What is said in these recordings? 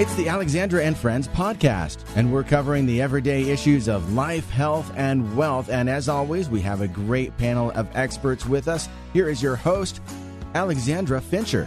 It's the Alexandra and Friends podcast, and we're covering the everyday issues of life, health, and wealth. And as always, we have a great panel of experts with us. Here is your host, Alexandra Fincher.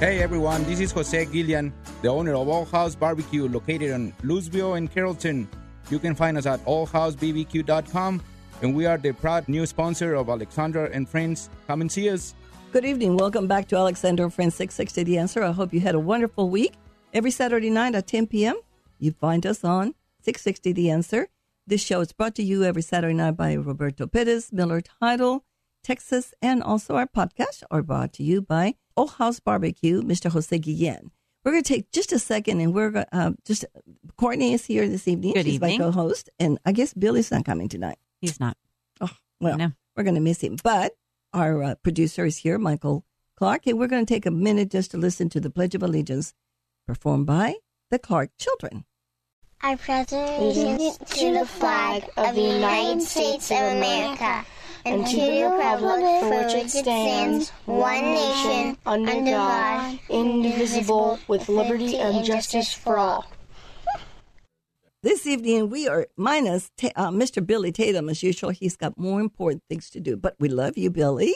Hey everyone, this is Jose Guillen, the owner of All House Barbecue located in Louisville and Carrollton. You can find us at allhousebbq.com, and we are the proud new sponsor of Alexandra and Friends. Come and see us. Good evening. Welcome back to Alexandra and Friends 660 The Answer. I hope you had a wonderful week. Every Saturday night at 10 p.m., you find us on 660 The Answer. This show is brought to you every Saturday night by Roberto Perez, Miller Title, Texas, and also our podcast are brought to you by Old House Barbecue, Mr. Jose Guillen. We're going to take just a second and we're going uh, just, Courtney is here this evening. Good She's evening. my co host. And I guess Billy's not coming tonight. He's not. Oh, well, No. we're going to miss him. But our uh, producer is here, Michael Clark, and we're going to take a minute just to listen to the Pledge of Allegiance performed by the Clark children. I pledge allegiance to the flag of the United States of America and to the republic for which it stands, one nation, under God, indivisible, with liberty and justice for all. This evening, we are minus Ta- uh, Mr. Billy Tatum as usual. He's got more important things to do, but we love you, Billy.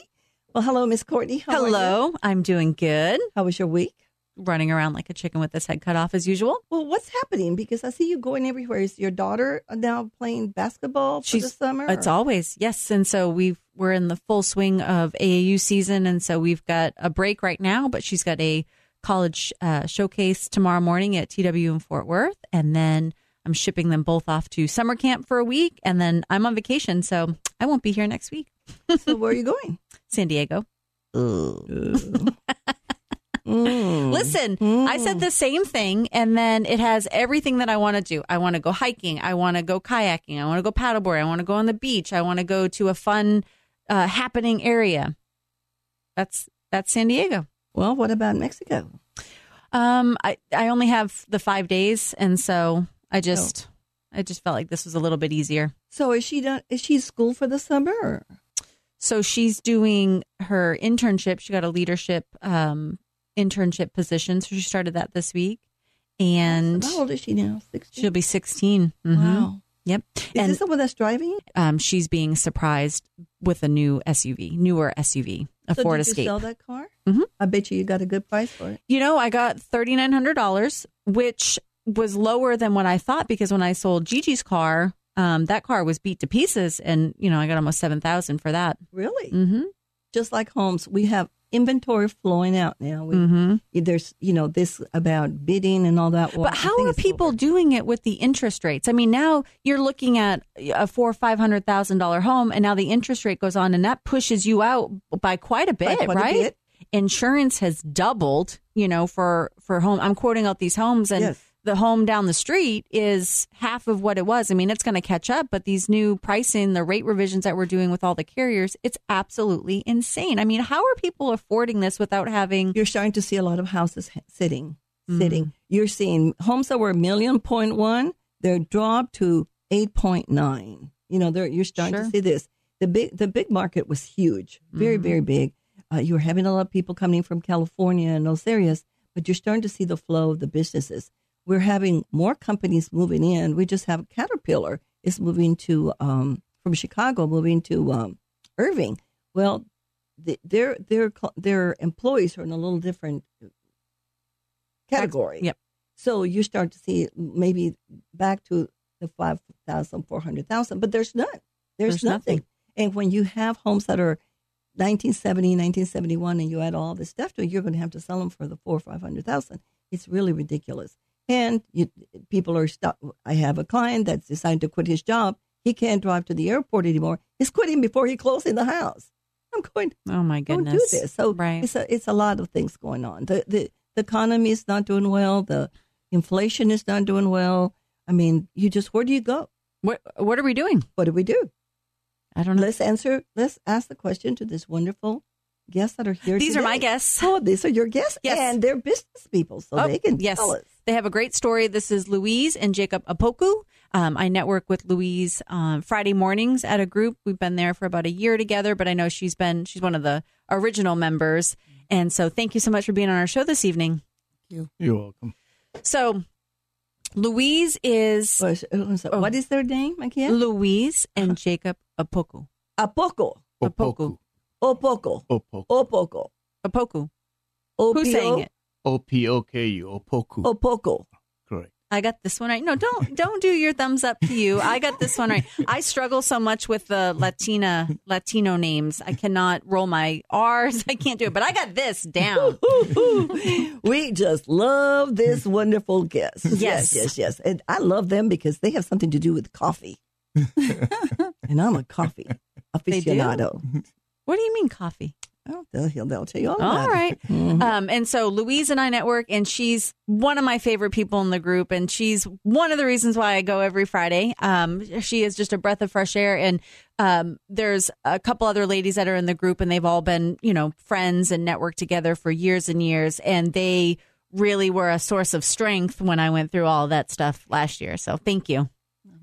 Well, hello, Miss Courtney. How are you? Hello, I'm doing good. How was your week? Running around like a chicken with its head cut off as usual. Well, what's happening? Because I see you going everywhere. Is your daughter now playing basketball for the summer? It's or- always yes, and so we've we're in the full swing of AAU season, and so we've got a break right now. But she's got a college uh, showcase tomorrow morning at TW in Fort Worth, and then I'm shipping them both off to summer camp for a week, and then I'm on vacation, so I won't be here next week. so where are you going? San Diego. Mm. Listen, I said the same thing, and then it has everything that I want to do. I want to go hiking. I want to go kayaking. I want to go paddleboard. I want to go on the beach. I want to go to a fun, uh, happening area. That's that's San Diego. Well, what about Mexico? Um, I I only have the five days, and so I just I just felt like this was a little bit easier. So is she done? Is she in school for the summer? or- So she's doing her internship. She got a leadership um internship position, so she started that this week, and How old is she now? Sixteen. she'll be 16 Mhm. Wow. Yep. Is and this the one that's driving? um, she's being surprised with a new SUV, newer SUV, a so Ford did you Escape. sell that car? Mm-hmm. I bet you you got a good price for it. You know, I got thirty nine hundred dollars, which was lower than what I thought because when I sold Gigi's car, um, that car was beat to pieces, and you know I got almost seven thousand for that. Really? Mm-hmm. Just like homes, we have inventory flowing out now. We, Mm-hmm. There's, you know, this about bidding and all that. Well, but how are people over. doing it with the interest rates? I mean, now you're looking at a four or five hundred thousand dollar home, and now the interest rate goes on, and that pushes you out by quite a bit, quite a right? bit. Insurance has doubled, you know, for for home. I'm quoting out these homes, and Yes. The home down the street is half of what it was. I mean, it's going to catch up, but these new pricing, the rate revisions that we're doing with all the carriers, it's absolutely insane. I mean, how are people affording this without having? You're starting to see a lot of houses sitting, Mm-hmm. sitting. You're seeing homes that were a million point one, they're dropped to eight point nine. You know, they're, you're starting to see this. The big, the big market was huge, very, Mm-hmm. very big. Uh, you were having a lot of people coming from California and those areas, but you're starting to see the flow of the businesses. We're having more companies moving in. We just have Caterpillar is moving to um, from Chicago, moving to um, Irving. Well, the, their their their employees are in a little different category. Yep. So you start to see maybe back to the 5,000, 400,000, but there's none. There's, There's nothing. nothing. And when you have homes that are 1970, 1971, and you add all this stuff to it, you're going to have to sell them for the four or 500,000. It's really ridiculous. And you, people are stuck. I have a client that's decided to quit his job. He can't drive to the airport anymore. He's quitting before he closes the house. I'm going, Oh my don't goodness! do this. So right. it's a it's a lot of things going on. The the the economy is not doing well. The inflation is not doing well. I mean, you just where do you go? What What are we doing? What do we do? I don't know. Let's answer. Let's ask the question to this wonderful guests that are here. These are my guests. Oh, these are your guests, Yes. and they're business people, so Oh, they can yes. tell us. They have a great story. This is Louise and Jacob Apoku. Um, I network with Louise um, Friday mornings at a group. We've been there for about a year together, but I know she's been she's one of the original members. And so, thank you so much for being on our show this evening. Thank You're welcome. So, Louise is What is, what is their name again? Louise and Jacob Apoku. Apoco. Apoku. Opoco. Opoku. Opoco. Apoku. O-P-O- Who's saying it? O P O K U. Opoku. Opoco. Correct. I got this one right. No, don't don't do your thumbs up to you. I got this one right. I struggle so much with the Latina Latino names. I cannot roll my R's. I can't do it. But I got this down. we just love this wonderful guest. Yes. yes, yes, yes. And I love them because they have something to do with coffee. and I'm a coffee They do? aficionado. What do you mean coffee? Oh, they'll, they'll tell you all about All it. right. Mhm. Um, and so Louise and I network, and she's one of my favorite people in the group, and she's one of the reasons why I go every Friday. Um, she is just a breath of fresh air, and um, there's a couple other ladies that are in the group, and they've all been, you know, friends and networked together for years and years, and they really were a source of strength when I went through all that stuff last year. So thank you,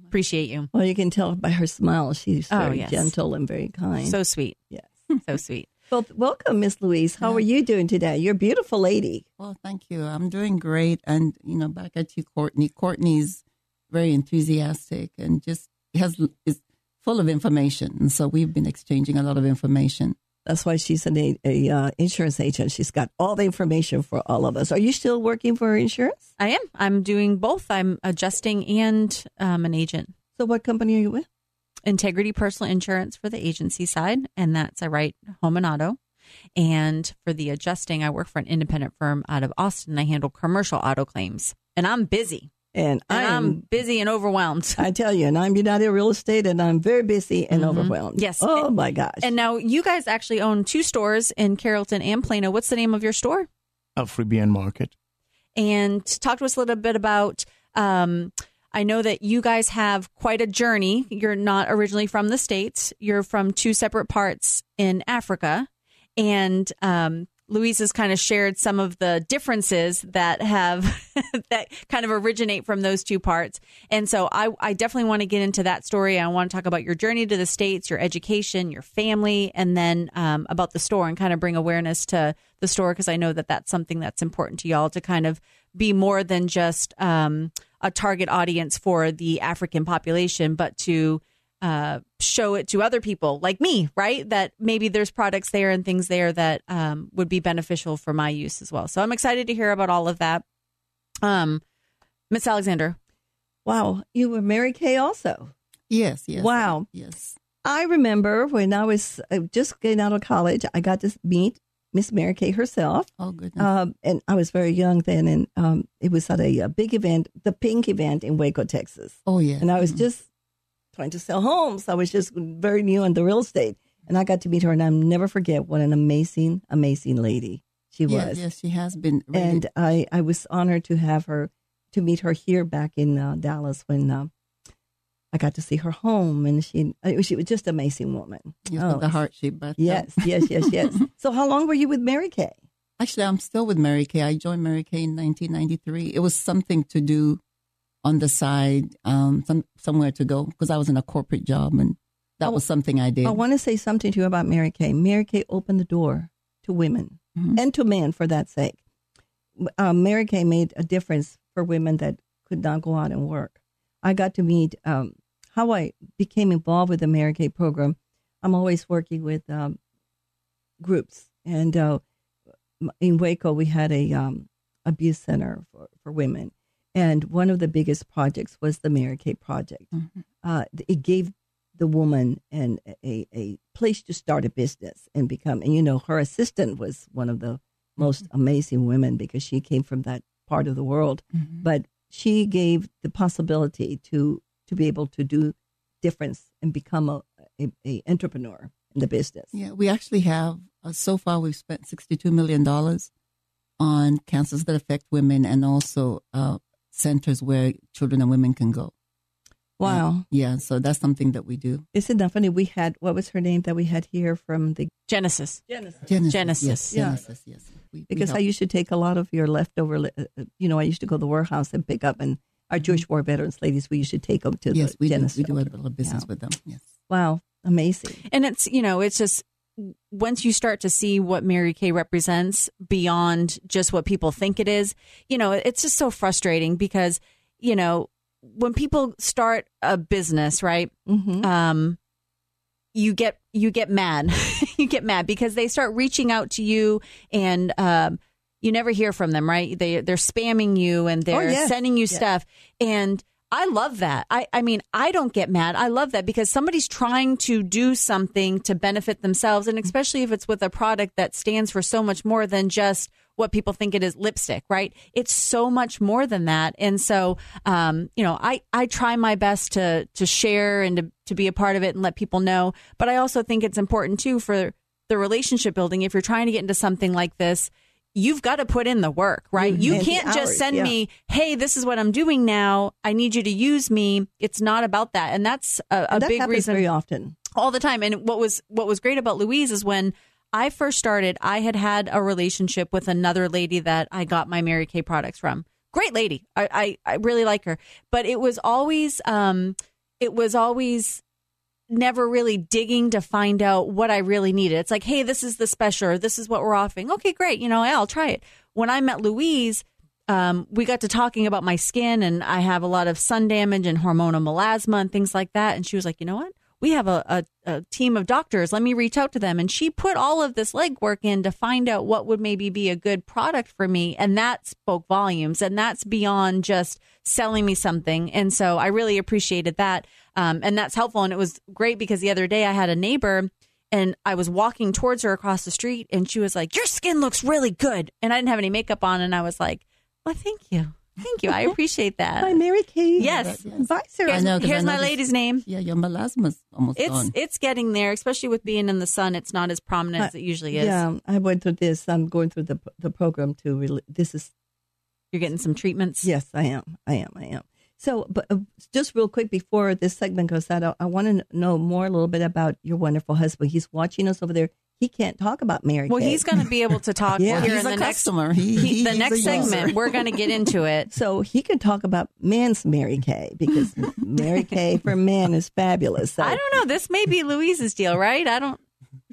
appreciate you, Well, you can tell by her smile, she's Oh, very yes. gentle and very kind. so sweet, yes. so sweet. Well, welcome, Miss Louise. How are you doing today? You're a beautiful lady. Well, thank you. I'm doing great. And, you know, back at you, Courtney. Courtney's very enthusiastic and just has is full of information. And so we've been exchanging a lot of information. That's why she's an a, a uh, insurance agent. She's got all the information for all of us. Are you still working for insurance? I am. I'm doing both. I'm adjusting and um, an agent. So, what company are you with? Integrity Personal Insurance for the agency side, and that's I write home and auto. And for the adjusting, I work for an independent firm out of Austin. I handle commercial auto claims, and I'm busy. And, And I'm I'm, busy and overwhelmed. I tell you, and I'm United Real Estate, and I'm very busy and overwhelmed. Mm-hmm. Yes. Oh my gosh. And now you guys actually own two stores in Carrollton and Plano. What's the name of your store? Freebian Market. and talk to us a little bit about. Um, I know that you guys have quite a journey. You're not originally from the states. You're from two separate parts in Africa, and um, Louise has kind of shared some of the differences that have that kind of originate from those two parts. And so I, I definitely want to get into that story. I want to talk about your journey to the states, your education, your family, and then um, about the store and kind of bring awareness to the store because I know that that's something that's important to y'all to kind of be more than just um, a target audience for the African population, but to uh, show it to other people like me, right? That maybe there's products there and things there that um, would be beneficial for my use as well. So I'm excited to hear about all of that. Um, Miss Alexander, wow, you were Mary Kay also. Yes, yes. Wow. Yes. I remember when I was uh, just getting out of college, I got to meet Miss Mary Kay herself. Oh, goodness. Um, and I was very young then, and um, it was at a, a big event, the Pink event in Waco, Texas. oh, yeah. And I was Mhm. just trying to sell homes. I was just very new in the real estate. And I got to meet her, and I'll never forget what an amazing, amazing lady she Yes, was. yes, she has been. Really, And I, I was honored to have her, to meet her here back in uh, Dallas when uh, I got to see her home. And she, uh, she was just an amazing woman. yes, Oh, the heart. But uh, Yes, yes, yes, yes. so, how long were you with Mary Kay? Actually, I'm still with Mary Kay. I joined Mary Kay in 1993. It was something to do on the side, um, some somewhere to go because I was in a corporate job, and that Oh, was something I did. I want to say something to you about Mary Kay. Mary Kay opened the door to women Mhm. and to men for that sake. Um, Mary Kay made a difference for women that could not go out and work. I got to meet um, how I became involved with the Mary Kay program. I'm always working with um, groups, and uh, in Waco we had a um, abuse center for, for women, and one of the biggest projects was the Mary Kay project. Mhm. Uh, it gave the woman and a, a place to start a business and become and you know her assistant was one of the most amazing women because she came from that part of the world Mhm. but she gave the possibility to to be able to do difference and become a, a, a entrepreneur in the business Yeah, we actually have. Uh, so far, we've spent $62 million on cancers that affect women and also uh, centers where children and women can go. Wow Yeah, so that's something that we do. isn't that funny we had what was her name that we had here from the Genesis. Genesis Genesis. Genesis. Yes, Yeah. Genesis, yes. We, we because I used to take a lot of your leftover, li- uh, uh, you know, I used to go to the warehouse and pick up, and our Jewish war veterans ladies, we used to take them to Mm-hmm. yes, the we do. Genesis We do a little business Yeah. with them. Yes. Wow, amazing. And it's, you know, it's just once you start to see what Mary Kay represents beyond just what people think it is, you know, it's just so frustrating because you know, when people start a business, right? Mm-hmm. um, you get you get mad. you get mad because they start reaching out to you and um, you never hear from them, right? They they're spamming you and they're yes. sending you Yeah. stuff. And I love that. I, I mean, I don't get mad. I love that because somebody's trying to do something to benefit themselves. And especially if it's with a product that stands for so much more than just what people think it is lipstick, right? It's so much more than that. And so, um, you know, I, I try my best to, to share and to, to be a part of it and let people know. But I also think it's important too for the relationship building. If you're trying to get into something like this, you've got to put in the work, right? You And the can't just send yeah. me, hey, this is what I'm doing now. I need you to use me. It's not about that. And that's a, a that big reason very often. all the time. And what was what was great about Louise is when I first started, I had had a relationship with another lady that I got my Mary Kay products from. Great lady, I I, I really like her, but it was always um, it was always never really digging to find out what I really needed. It's like, hey, this is the special, or this is what we're offering. Okay, great, you know, I'll try it. When I met Louise, um, we got to talking about my skin, and I have a lot of sun damage and hormonal melasma and things like that. And she was like, you know what? We have a, a, a team of doctors. Let me reach out to them. And she put all of this legwork in to find out what would maybe be a good product for me. And that spoke volumes. And that's beyond just selling me something. And so I really appreciated that. Um, and that's helpful. And it was great because the other day I had a neighbor and I was walking towards her across the street and she was like, Your skin looks really good. And I didn't have any makeup on. And I was like, Well, thank you. Thank you. I appreciate that. By Mary Kay. Yes. Advisor. Here's, I know, 'cause I here's my noticed- lady's name. Yeah, your melasma's almost It's gone. it's getting there, especially with being in the sun. It's not as prominent as it usually is. Yeah, I went through this. I'm going through the the program to. Re- this is You're getting some treatments. yes, I am. I am. I am. So, but uh, just real quick before this segment goes out, I, I want to know more a little bit about your wonderful husband. He's watching us over there. He can't talk about Mary. Kay. Well, Kay. he's going to be able to talk Yeah. here He's in a the next customer. He, he- he- the he's next a user. segment. We're going to get into it. so he can talk about men's Mary Kay because Mary Kay for men is fabulous. So, I don't know. This may be Louise's deal, right? I don't.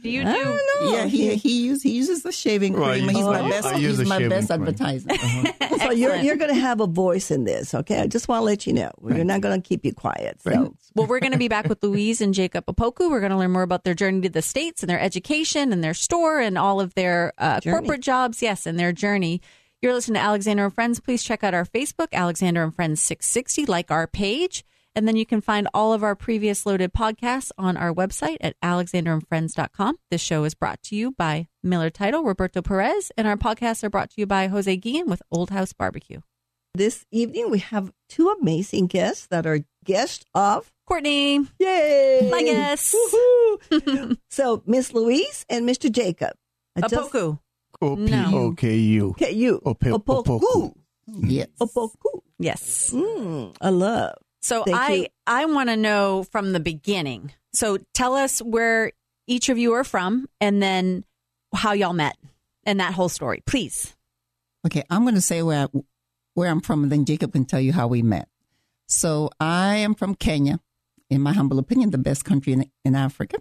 Do you do? I don't know. Yeah, he he uses he uses the shaving Right, cream. you- He's I- my best. I he's my shaving best cream. advertiser. So you're you're going to have a voice in this, okay? I just want to let you know we're not going to keep you quiet. So Well, we're going to be back with Louise and Jacob Opoku. We're going to learn more about their journey to the States and their education and their store and all of their uh, corporate jobs. Yes, and their journey. You're listening to Alexander and Friends. Please check out our Facebook, Alexander and Friends 660, like our page. And then you can find all of our previous loaded podcasts on our website at alexanderandfriends.com. This show is brought to you by Miller Title, Roberto Perez, and our podcasts are brought to you by Jose Guillen with Old House Barbecue. this evening we have two amazing guests that are guests of Courtney, Yay! my guest, Woohoo! so Miss Louise and Mr. Jacob. I just- Opoku. O P O K U. Okay, you. Ope- Opoku. Opoku. yes. Opoku. Yes. Mm, I love. So Thank I you. I want to know from the beginning. So tell us where each of you are from, and then how y'all met, and that whole story, please. Okay, I'm going to say where I, where I'm from, and then Jacob can tell you how we met. So I am from Kenya. In my humble opinion, the best country in, in Africa.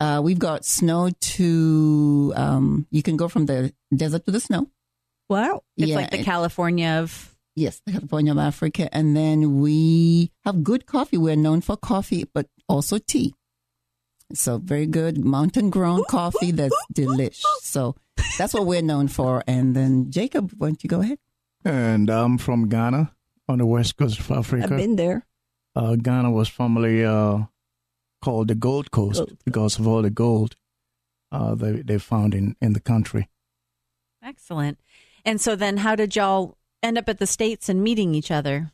Uh, we've got snow to. Um, you can go from the desert to the snow. Wow. It's Yeah, like the California of Yes, the California of Africa. And then we have good coffee. We're known for coffee, but also tea. So very good mountain grown coffee that's delish. So that's what we're known for. And then Jacob, why don't you go ahead? And I'm from Ghana on the west coast of Africa. I've Africa. been there. Uh, Ghana was formerly uh, called the Gold Coast Gold because of all the gold uh, they, they found in, in the country. excellent. And so then, how did y'all end up at the states and meeting each other?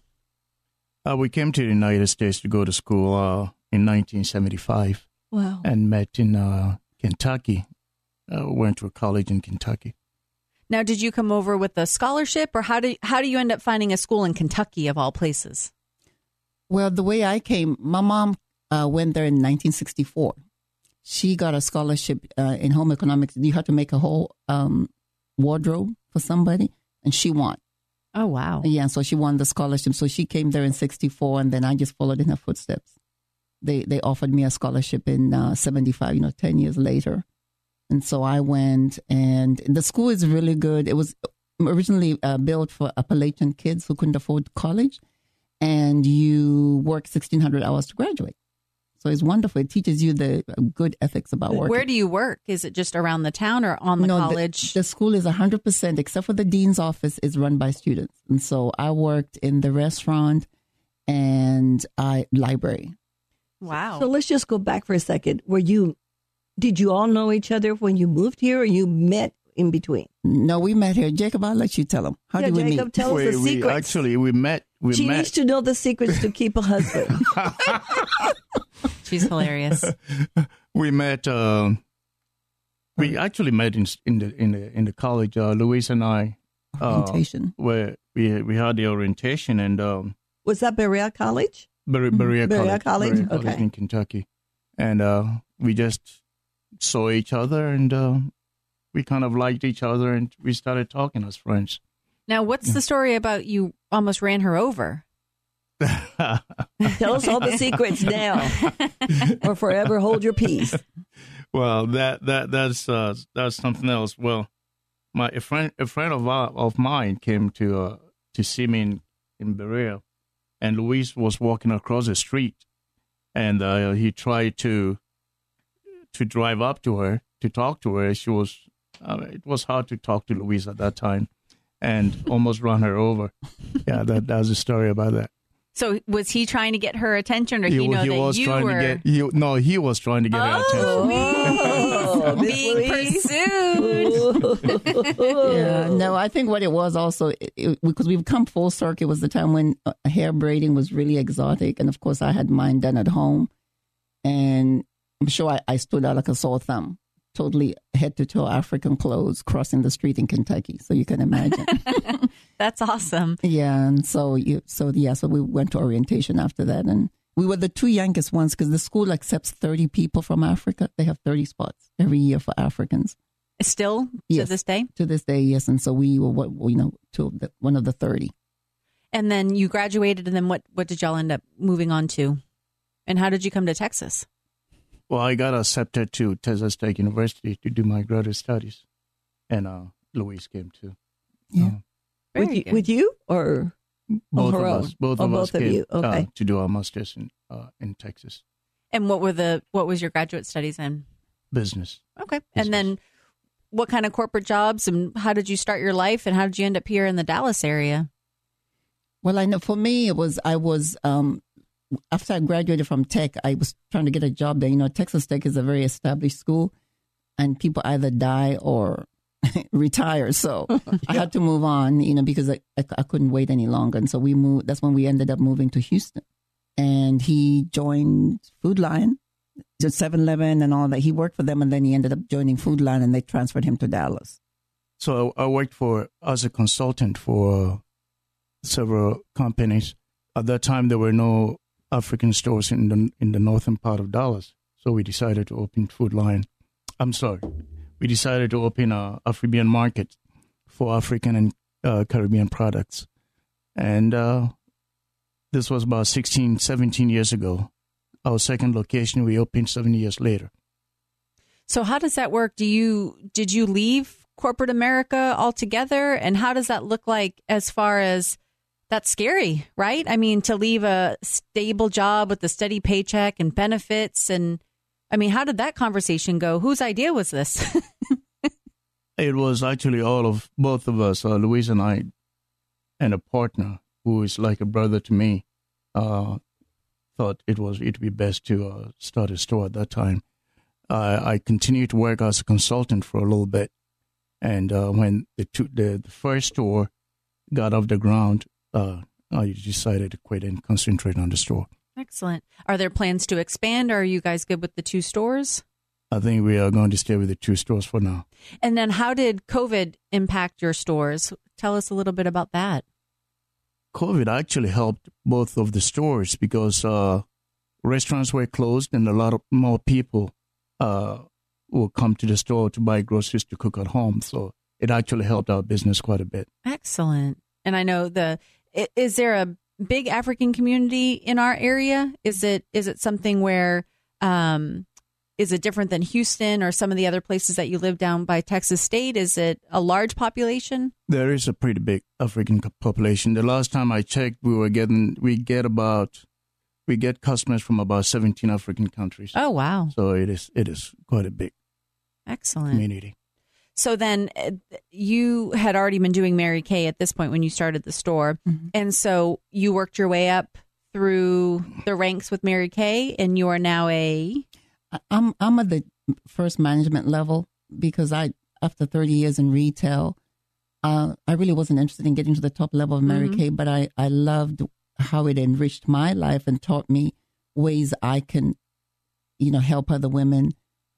Uh, we came to the United States to go to school uh, in 1975 Wow. and met in uh, Kentucky. Uh, went to a college in Kentucky. Now, did you come over with a scholarship, or how do how do you end up finding a school in Kentucky of all places? Well, the way I came, my mom uh, went there in 1964. She got a scholarship uh, in home economics. You had to make a whole um, wardrobe for somebody, and she won. Oh wow! Yeah, so she won the scholarship. So she came there in '64, and then I just followed in her footsteps. They they offered me a scholarship in uh, '75, you know, ten years later, and so I went. And the school is really good. It was originally uh, built for Appalachian kids who couldn't afford college, and you work 1,600 hours to graduate. So it's wonderful. It teaches you the uh, good ethics about work. Where do you work? Is it just around the town or on the no, college? The, the, school is 100%, except for the dean's office, is run by students. And so I worked in the restaurant and I library. Wow. So let's just go back for a second. Were you, did you all know each other when you moved here or you met in between? No, we met here. Jacob, I'll let you tell them. How yeah, did we Jacob, meet? tell we, us the we secrets. actually we met. We she met. needs to know the secrets to keep a husband. She's hilarious. we met. Uh, we actually met in in the in the in the college. Uh, Louise and I. Uh, Orientation. where we we had the orientation and um, Was that Berea College? Berea, Berea Berea College, College? Berea Okay. in Kentucky, and uh, we just saw each other and uh, we kind of liked each other and we started talking as friends. Now, what's the story about you almost ran her over? Tell us all the secrets now, or forever hold your peace. Well, that that that's uh, that's something else. Well, my a friend a friend of our, of mine came to uh, to see me in in Berea, and Louise was walking across the street, and uh, he tried to to drive up to her to talk to her. She was uh, it was hard to talk to Louise at that time, and almost run her over. Yeah, that that's a story about that. So, was he trying to get her attention, or he, He, know he that was you trying were to get he, no he was trying to get her attention. Oh, being pursued? Yeah, no, I think what it was also it, it, because we've come full circle. It was the time when uh, hair braiding was really exotic, and of course, I had mine done at home, and I'm sure I, I stood out like a sore thumb, totally head to toe African clothes, crossing the street in Kentucky. So you can imagine. That's awesome. yeah, and so you, so yeah, so we went to orientation after that, and we were the two youngest ones because the school accepts 30 people from Africa. They have 30 spots every year for Africans. Still to this day. To this day, yes, and so we were what you know, two of the, one of the 30. And then you graduated, and then what? What did y'all end up moving on to? And how did you come to Texas? Well, I got accepted to Texas Tech University to do my graduate studies, and uh, Louise came too. Yeah. Uh, With you, good. with you or both of us, both Oh, of us of came you. uh, Okay. to do our masters in uh, in Texas And what were the what was your graduate studies in? business. Okay. Business. And then what kind of corporate jobs and how did you start your life and how did you end up here in the Dallas area? Well, I know for me, it was, I was, um, after I graduated from tech, I was trying to get a job there. You know, Texas Tech is a very established school and people either die or retire. So I had to move on, you know, because I, I, I couldn't wait any longer. And so we moved, that's when we ended up moving to Houston. And he joined Food Lion, just 7 Eleven and all that. He worked for them and then he ended up joining Food Lion and they transferred him to Dallas. So I, I worked for as a consultant for several companies. At that time, there were no African stores in the in the northern part of Dallas, so we decided to open Food Lion. I'm sorry, we decided to open a African market for African and uh, Caribbean products, and uh, this was about 16, 17 years ago. Our second location we opened seven years later. So how does that work? Do you did you leave corporate America altogether and how does that look like as far as that's scary, right? I mean, to leave a stable job with a steady paycheck and benefits and I mean, how did that conversation go? Whose idea was this? It was actually all of both of us, uh, Louise and I, and a partner who is like a brother to me, uh, thought it was it'd be best to uh, start a store at that time. I continued to work as a consultant for a little bit, and uh, when the, two, the the first store got off the ground, uh, I decided to quit and concentrate on the store. Excellent. Are there plans to expand or are you guys good with the two stores? I think we are going to stay with the two stores for now. And then how did COVID impact your stores? Tell us a little bit about that. COVID actually helped both of the stores because uh, restaurants were closed and a lot of more people uh, will come to the store to buy groceries to cook at home. So it actually helped our business quite a bit. Excellent. And I know the is there a big African community in our area? Is it is it something where um is it different than Houston or some of the other places that you live down by Texas State? Is it a large population? There is a pretty big African population. The last time I checked, we were getting we get about we get customers from about 17 African countries. Oh wow, So it is it is quite a big excellent. community. So then uh, you had already been doing Mary Kay at this point when you started the store. Mhm. And so you worked your way up through the ranks with Mary Kay and you are now a I'm I'm at the first management level because I after 30 years in retail, uh, I really wasn't interested in getting to the top level of Mary Mhm. Kay, but I I loved how it enriched my life and taught me ways I can, you know, help other women.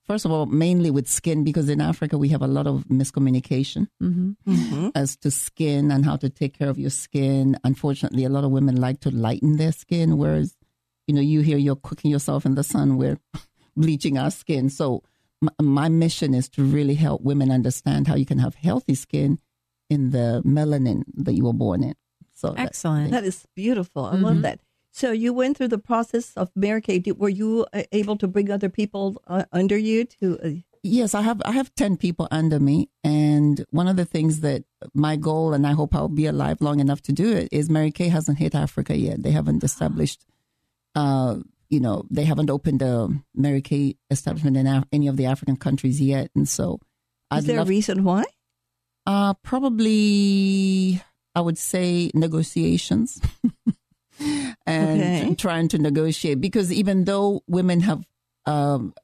First of all, mainly with skin because in Africa we have a lot of miscommunication mhm. Mhm. as to skin and how to take care of your skin. Unfortunately, a lot of women like to lighten their skin, whereas, you know, you hear you're cooking yourself in the sun, we're bleaching our skin. So, my, my mission is to really help women understand how you can have healthy skin in the melanin that you were born in. So, that- excellent. That is beautiful. I love Mhm. that. So you went through the process of Mary Kay. Were you uh, able to bring other people uh, under you to? Uh, Yes, I have I have 10 people under me and one of the things that my goal and I hope I'll be alive long enough to do it is Mary Kay hasn't hit Africa yet. They haven't established uh you know, they haven't opened a Mary Kay establishment in Af- any of the African countries yet and so is there a reason why? uh probably I would say negotiations. and Okay. trying to negotiate because even though women have um,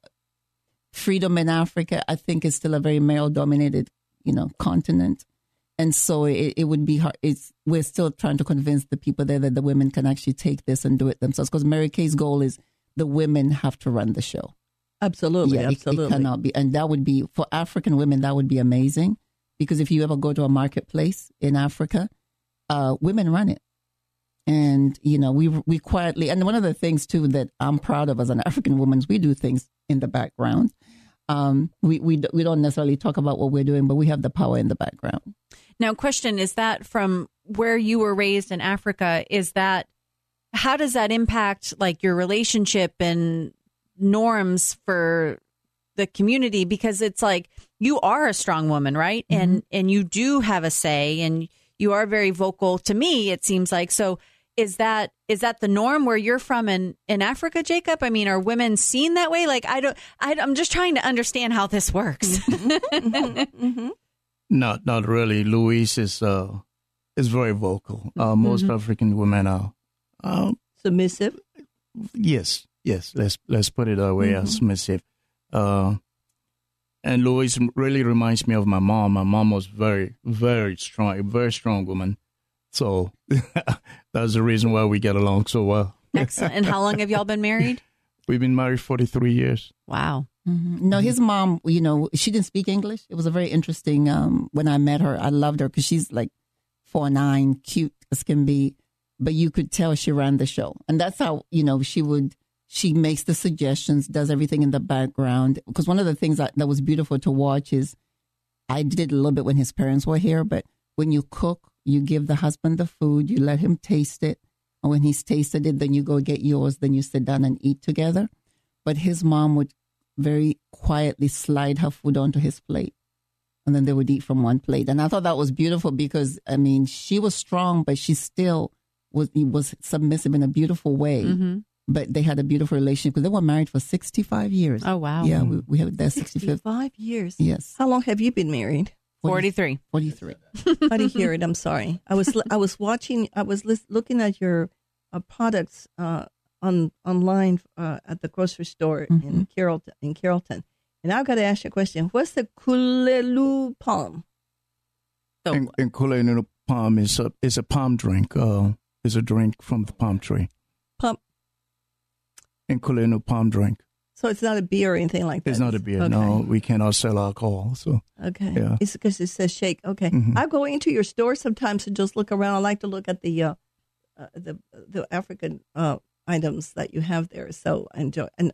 freedom in Africa, I think it's still a very male dominated, you know, continent. And so it, it would be hard. It's we're still trying to convince the people there that the women can actually take this and do it themselves. Because Mary Kay's goal is the women have to run the show. Absolutely, yeah, it- absolutely. It, cannot be, and that would be for African women. That would be amazing because if you ever go to a marketplace in Africa, uh, women run it, and you know we we quietly. And one of the things too that I'm proud of as an African woman is we do things in the background. Um, we we we don't necessarily talk about what we're doing, but we have the power in the background. Now, question is that from where you were raised in Africa? Is that how does that impact like your relationship and norms for the community? Because it's like you are a strong woman, right? And and you do have a say, and you are very vocal. To me, it seems like so. Is that is that the norm where you're from in in Africa, Jacob? I mean, are women seen that way? Like, I don't. I, I'm just trying to understand how this works. hmm Not not really. Louise is uh is very vocal. Uh, most African women are. Uh, Submissive. yes, yes. Let's let's put it that way. uh, submissive. Uh, and Louise really reminds me of my mom. My mom was very very strong, a very strong woman. So that's the reason why we get along so well. Excellent. And how long have y'all been married? We've been married forty three years. Wow. No, his mom, you know, she didn't speak English. It was a very interesting. Um, when I met her, I loved her because she's like four nine, cute as can be, but you could tell she ran the show, and that's how you know she would. She makes the suggestions, does everything in the background. Because one of the things that, that was beautiful to watch is, I did it a little bit when his parents were here, but when you cook, you give the husband the food, you let him taste it, and when he's tasted it, then you go get yours, then you sit down and eat together. But his mom would very quietly slide her food onto his plate. And then they would eat from one plate. And I thought that was beautiful because, I mean, she was strong, but she still was, was submissive in a beautiful way. hmm But they had a beautiful relationship because they were married for 65 years. Oh, wow. Yeah, we, we have that 65th. 65 years. Yes, How long have you been married? 43. 43. I didn't hear it. I'm sorry. I was I was watching. I was lis- looking at your uh, products uh, on online uh, at the grocery store in Mhm. Carrollton. In Carrollton, and I've got to ask you a question. What's the Kulelu palm? So, And, and Kulenu palm is a is a palm drink. Uh, is a drink from the palm tree. Palm. And Kulenu palm drink. So it's not a beer or anything like that. It's not a beer. Okay. No, we cannot sell alcohol. So Okay. Yeah. It's because it says shake. Okay. Mhm. I go into your store sometimes and just look around. I like to look at the uh, uh, the the African uh, items that you have there. So I enjoy and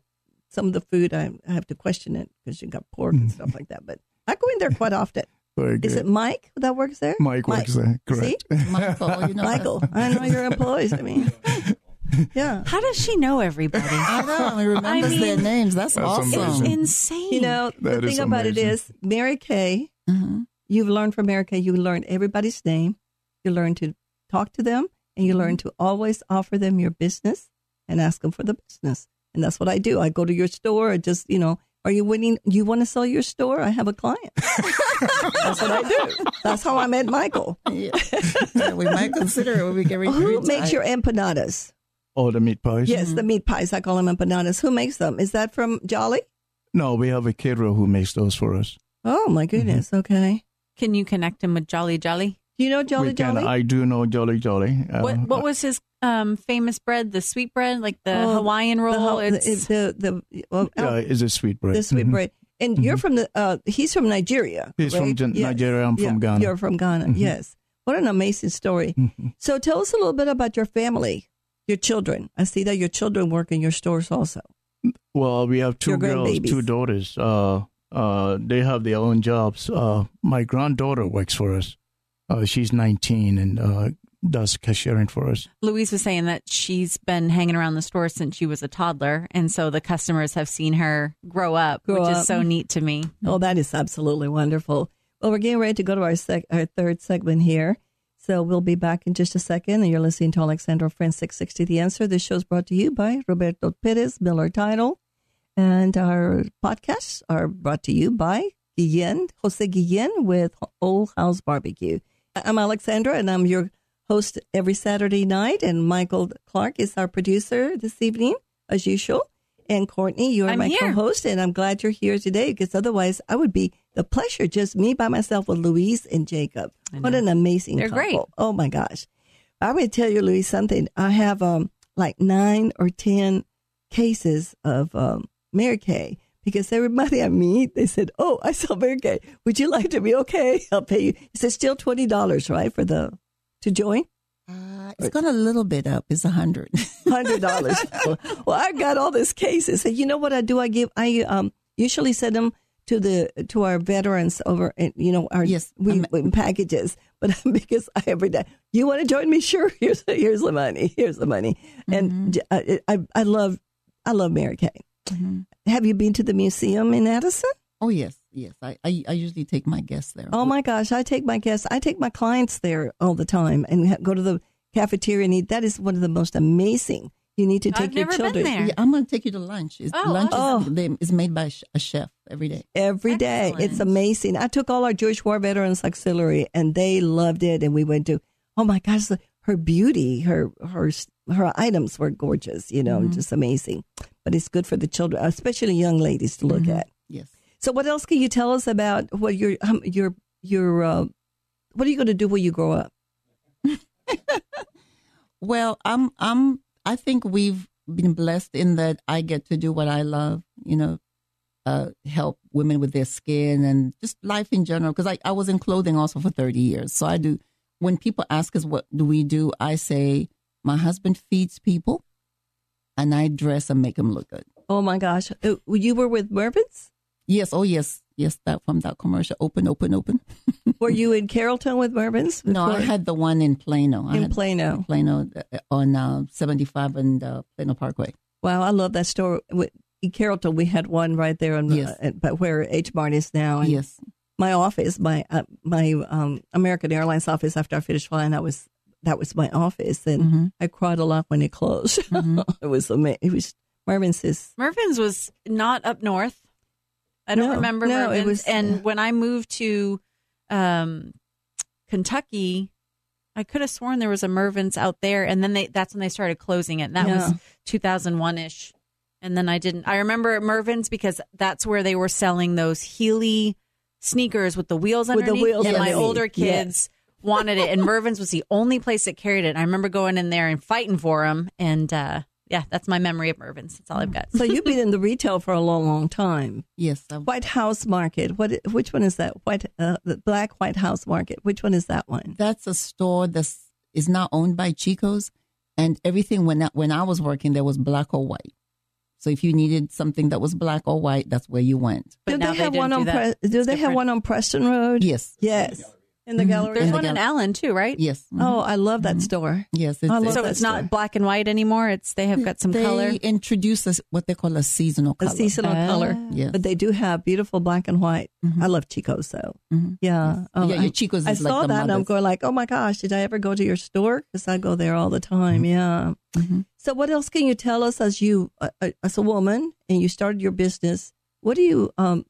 some of the food I, I have to question it because you got pork and stuff like that. But I go in there quite often. very good. Is it Mike that works there? Mike Mike. works there. Correct. Michael, you know, Michael, I know your employees. I mean, Yeah. How does she know everybody? I know. He remembers mean, their names. That's, That's awesome. It's insane. You know, That the is thing about it amazing. is, Mary Kay, Mhm. you've learned from Mary Kay, you learn everybody's name. You learn to talk to them and you learn to always offer them your business and ask them for the business. And that's what I do. I go to your store and just, you know, are you winning? You want to sell your store? I have a client. that's what I do. That's how I met Michael. Yeah. Yeah, we might consider it when we get re- Who makes your empanadas? Oh, the meat pies? Yes, the meat pies. I call them empanadas. Who makes them? Is that from Jolly? No, we have a caterer who makes those for us. Oh my goodness. Okay. Can you connect him with Jolly Jolly? Do you know Jolly we can. Jolly? I do know Jolly Jolly. Uh, what What was his um, famous bread? The sweet bread, like the Oh, Hawaiian roll. ho- it's the the, the well, Yeah, it's a sweet bread. the sweet Mhm. bread. And you're from the. Uh, he's from Nigeria. He's from right? Jan- Yes. Nigeria. I'm Yeah, from Ghana. You're from Ghana. Mhm. Yes. What an amazing story. Mhm. So tell us a little bit about your family, your children. I see that your children work in your stores also. Well, we have two Your girls, two daughters. Uh, uh, they have their own jobs. Uh, my granddaughter works for us. Uh, she's 19 and uh, does cashiering for us. Louise was saying that she's been hanging around the store since she was a toddler, and so the customers have seen her grow up, Grow which up. is so neat to me. Oh, that is absolutely wonderful. Well, we're getting ready to go to our sec- our third segment here. So we'll be back in just a second. And you're listening to Alexandra Friends 660 The Answer. This show is brought to you by Roberto Perez, Miller Title. And our podcasts are brought to you by Guillen, Jose Guillen with Old House Barbecue. I'm Alexandra, and I'm your host every Saturday night. And Michael Clark is our producer this evening, as usual. And Courtney, you're I'm my here. co-host, and I'm glad you're here today because otherwise I would be the pleasure just me by myself with Louise and Jacob. What an amazing They're couple. great. Oh my gosh. I would tell you, Louise, something. I have um like nine or ten cases of um Mary Kay because everybody I meet, they said, Oh, I saw Mary Kay. Would you like to be okay? I'll pay you. Is it still twenty dollars, right, for the to join? Uh, it's gone a little bit up. It's a hundred. hundred dollars. well, I got all these cases, and you know what I do? I give I um usually send them to the to our veterans over, and you know our Yes, we, we packages. But because I every day, you want to join me? Sure. Here's here's the money. Here's the money. And I, I love I love Mary Kay. Mhm. Have you been to the museum in Addison? Oh yes, yes. I, I I usually take my guests there. Oh my gosh, I take my guests, I take my clients there all the time and ha- go to the cafeteria and eat. That is one of the most amazing. You need to I've take your never been children. there. Yeah, I'm going to take you to lunch. It's, Oh, lunch oh. is, they- is made by a chef every day. every day. It's amazing. I took all our Jewish War Veterans Auxiliary, and they loved it. And we went to, oh my gosh, the, her beauty, her her her items were gorgeous. You know, mm-hmm. just amazing. But it's good for the children, especially young ladies, to look mm-hmm. at. So, what else can you tell us about what your um, your your uh, what are you going to do when you grow up? Well, I'm I'm I think we've been blessed in that I get to do what I love, you know, uh, help women with their skin and just life in general. Because I, I was in clothing also for 30 years. So I do, when people ask us what do we do, I say, my husband feeds people and I dress and make them look good. Oh my gosh, Uh, you were with Mervyn's. Yes, oh yes, yes, that from that commercial, open, open, open. Were you in Carrollton with Mervyn's? No, I had the one in Plano. I in had Plano. Plano uh, on uh, 75 and uh, Plano Parkway. Wow, I love that store. In Carrollton, we had one right there, on, Yes. uh, but where H Mart is now. And Yes. my office, my uh, my um, American Airlines office. After I finished flying, that was that was my office, and Mhm. I cried a lot when it closed. Mhm. it was amazing. It was Marvin's is Mervyn's was not up north. I don't No, remember no, it was- and when I moved to um, Kentucky, I could have sworn there was a Mervyn's out there, and then they that's when they started closing it. And that Yeah. was 2001 ish. And then I didn't. I remember Mervyn's because that's where they were selling those Heely sneakers with the wheels With the underneath. wheels and my older kids wanted it, and Mervyn's was the only place that carried it. And I remember going in there and fighting for them. And uh, yeah, that's my memory of Mervyn's. That's all I've got. so you've been in the retail for a long, long time. Yes. I- White House Market. What? Which one is that? White, uh, the Black White House Market. Which one is that one? that's a store that's is now owned by Chico's, and everything when I, when I was working there was black or white. So if you needed something that was black or white, that's where you went. But do they they have didn't one on? Pre- do It's they have one on Preston Road? Yes. Yes. In the Mhm. gallery. There's In the one in Allen too, right? Yes. Mhm. Oh, I love that store. yes. I love So that it's store. not black and white anymore. It's they have got some they color. They introduce us what they call a seasonal color. a seasonal Ah. color. Yes. But they do have beautiful black and white. Mhm. I love Chico's though. Mhm. Yeah. Oh, yeah, I- your Chico's is I like saw the that and I'm going like, oh my gosh, did I ever go to your store? Because I go there all the time. Yeah. Mhm. So what else can you tell us as you, uh, uh, as a woman and you started your business? What do you, um,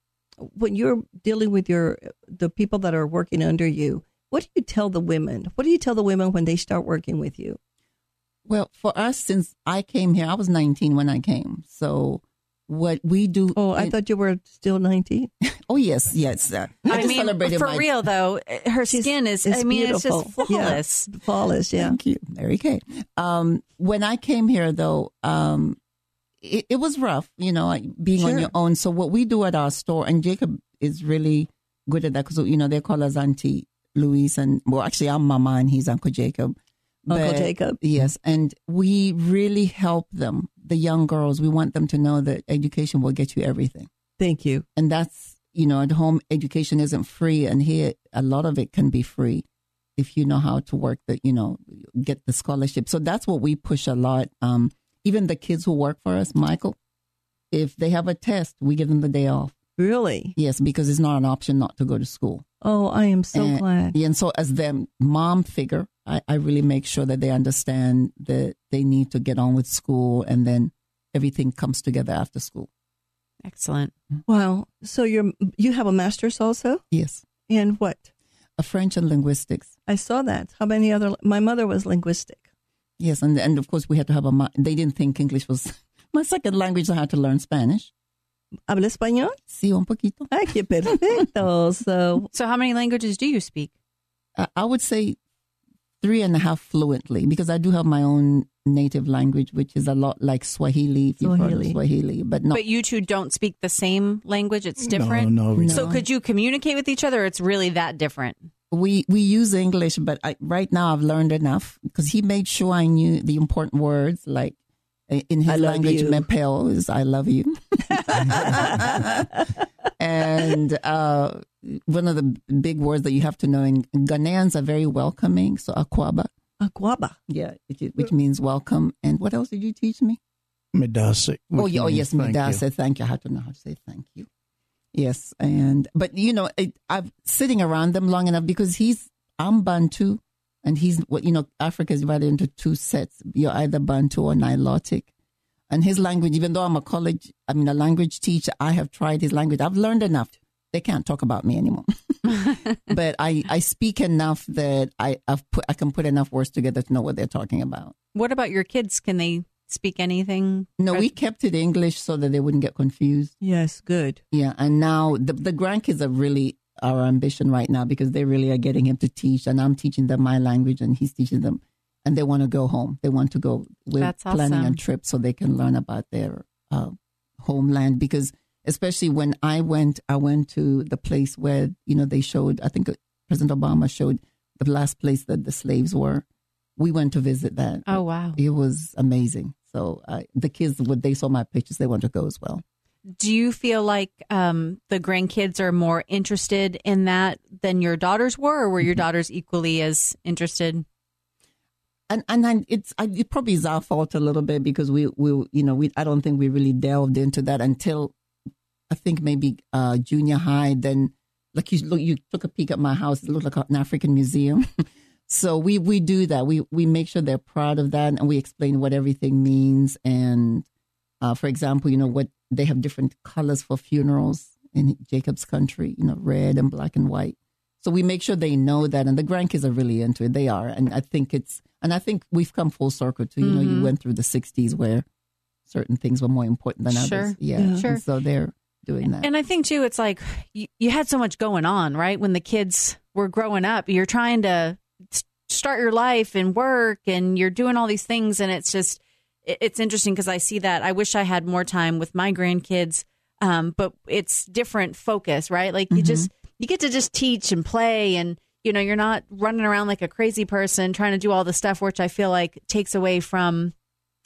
when you're dealing with your, the people that are working under you, what do you tell the women? What do you tell the women when they start working with you? Well, for us, since I came here, I was 19 when I came. So what we do. Oh, I in- thought you were still 19. Oh yes, yes. Uh, I, I just mean, celebrated for my, real though, her skin is. it's I mean, it's just beautiful. Yeah. flawless. Flawless. Yeah. Thank you, Mary Kay. Um, when I came here, though, um, it, it was rough, you know, being on your own. So what we do at our store, and Jacob is really good at that because you know they call us Auntie Louise, and well, actually I'm Mama and he's Uncle Jacob. Uncle But- Jacob. Yes, and we really help them, the young girls. We want them to know that education will get you everything Thank you. and that's you know at home education isn't free and here a lot of it can be free if you know how to work the you know get the scholarship so that's what we push a lot um even the kids who work for us michael if they have a test we give them the day off Really? yes because it's not an option not to go to school Oh, I am so and, glad. and so as their mom figure I, I really make sure that they understand that they need to get on with school and then everything comes together after school Excellent. Wow. So you're you have a master's also yes in what? a french and linguistics I saw that. How many other? My mother was linguistic. Yes, and and of course we had to have a. They didn't think English was my second language. So I had to learn Spanish. Habla español? Sí, un poquito. Ay, qué perfecto. So So, how many languages do you speak? I, I would say three and a half fluently because I do have my own native language, which is a lot like Swahili. If you've heard of Swahili. Swahili, but no, But you two don't speak the same language. It's different. No, no, No. So, could you communicate with each other? Or it's really that different. We we use English. But I, right now I've learned enough because he made sure I knew the important words like. uh, In his language, you. "mepel" is "I love you," and uh, one of the big words that you have to know in Ghanaians are very welcoming. So "akwaba," Aquaba. yeah, which, is- which means welcome. And what else did you teach me? Medase. Oh, yeah, oh means yes, thank you. thank you. I had to know how to say thank you. Yes, and but you know, it, I'm sitting around them long enough because he's I'm Bantu, and he's what you know. Africa is divided into two sets. You're either Bantu or Nilotic, and his language. Even though I'm a college, I mean a language teacher, I have tried his language. I've learned enough. They can't talk about me anymore, but I I speak enough that I I've put I can put enough words together to know what they're talking about. What about your kids? Can they speak anything? No, we kept it English so that they wouldn't get confused. Yes, good. Yeah, and now the the grandkids are really our ambition right now because they really are getting him to teach, and I'm teaching them my language, and he's teaching them, and they want to go home. They want to go. We're That's planning awesome. a trip so they can learn about their uh, homeland because, especially when I went, I went to the place where you know they showed. I think President Obama showed the last place that the slaves were. We went to visit that. Oh wow. It was amazing. So uh, the kids, when they saw my pictures, they wanted to go as well. Do you feel like um, the grandkids are more interested in that than your daughters were, or were your daughters equally as interested? and and I, it's I, it probably is our fault a little bit because we we you know we I don't think we really delved into that until I think maybe uh, junior high. Then like you look, you took a peek at my house. It looked like an African museum. so we we do that. We we make sure they're proud of that, and we explain what everything means. And uh, for example, you know what they have different colors for funerals in Jacob's country. You know, red and black and white. So we make sure they know that, and the grandkids are really into it. They are, and I think it's, and I think we've come full circle too. you know, you Mhm. went through the '60s where certain things were more important than Sure. others. Yeah, Yeah. Sure. And so they're doing that. And I think too, it's like you, you had so much going on, right? When the kids were growing up, you're trying to start your life and work, and you're doing all these things, and it's just, it's interesting because I see that. I wish I had more time with my grandkids, um, but it's different focus, right? Like you just you get to just teach and play, and you know you're not running around like a crazy person trying to do all the stuff, which I feel like takes away from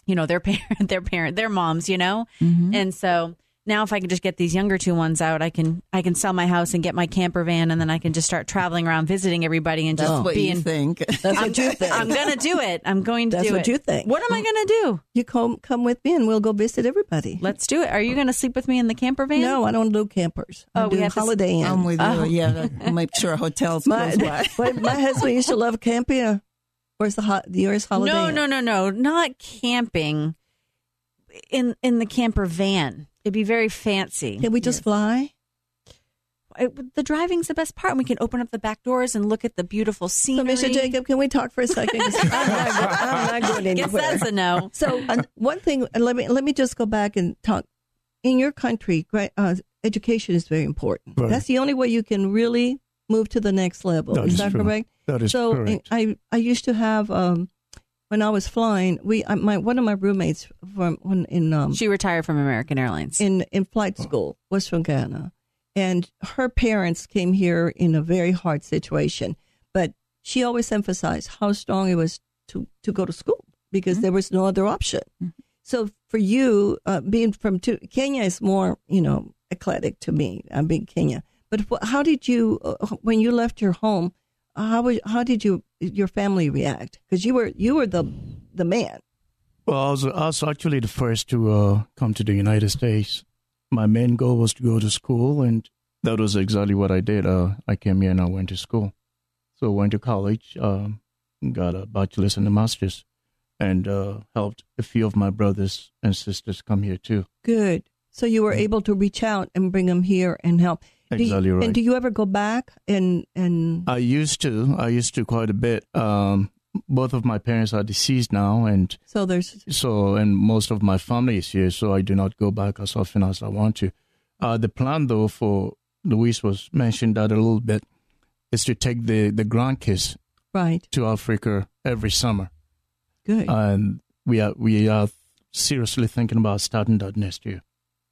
you know their parent, their parent, their moms, you know. Mhm. And so now if I can just get these younger two ones out, I can I can sell my house and get my camper van, and then I can just start traveling around visiting everybody and That's just what being. you think. That's I'm, what you think. I'm gonna do it. I'm going to do it. That's do what it. you think. What am I gonna do? You come come with me and we'll go visit everybody. Let's do it. Are you gonna sleep with me in the camper van? no, I don't do campers. I Oh, we do have Holiday Inn. I'm with Oh. you. Yeah, I'll make sure hotels my, close by. my, my husband used to love camping. Where's the hot? Yours Holiday No, Inn? no, no, no, not camping. In in the camper van, it'd be very fancy. Can we just fly? It- the driving's the best part. We can open up the back doors and look at the beautiful scenery. So. Mr. Jacob, can we talk for a second? 'Cause I'm not, go- I'm not going Guess that's a no. So uh, one thing, let me let me just go back and talk. In your country, uh, education is very important. Right. That's the only way you can really move to the next level. That is is that true. correct? That is so correct. I I used to have um, when I was flying. We I, my one of my roommates from when in um, She retired from American Airlines. in in flight school was from Ghana, and her parents came here in a very hard situation. But she always emphasized how strong it was to to go to school because there was no other option. So for you, uh, being from two, Kenya is more you know eclectic to me. I'm being Kenya, but wh- how did you uh, when you left your home? How was, how did you your family react? Because you were you were the the man. Well, I was, I was actually the first to uh, come to the United States. My main goal was to go to school, and that was exactly what I did. Uh, I came here and I went to school. So I went to college, um, got a bachelor's and a master's, and uh, helped a few of my brothers and sisters come here too. Good. So you were able to reach out and bring them here and help. Do you- Exactly right. And do you ever go back and and I used to. I used to quite a bit. Um, both of my parents are deceased now, and so there's so and most of my family is here, so I do not go back as often as I want to. Uh, the plan, though, for Louise was mentioned that a little bit, is to take the the grandkids right. to Africa every summer, Good. and we are we are seriously thinking about starting that next year.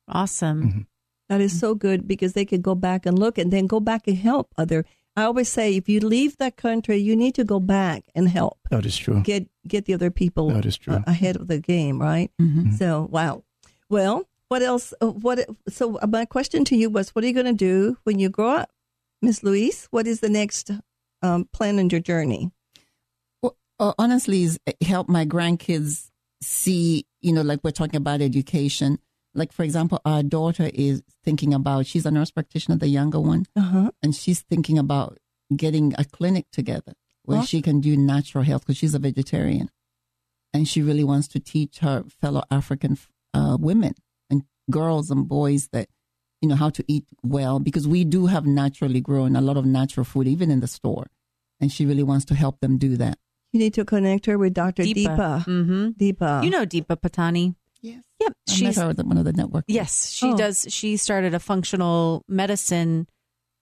awesome. Mhm. That is so good because they could go back and look and then go back and help other. I always say if you leave that country, you need to go back and help That is true. get get the other people That is true. ahead of the game, right? Mhm. So wow. Well, what else? Uh, what? So uh, my question to you was, what are you going to do when you grow up, Miss Louise? What is the next um, plan in your journey? Well, uh, honestly, is help my grandkids see, you know, like we're talking about education. Like, for example, our daughter is thinking about, she's a nurse practitioner, the younger one, Uh huh. and she's thinking about getting a clinic together where Awesome. she can do natural health because she's a vegetarian. And she really wants to teach her fellow African uh, women and girls and boys that, you know, how to eat well because we do have naturally grown a lot of natural food, even in the store. And she really wants to help them do that. You need to connect her with Dr. Deepa. Mm-hmm. Deepa. You know Deepa Patani. Yes. Yep. I met She's her one of the network. yes, she Oh. does. She started a functional medicine,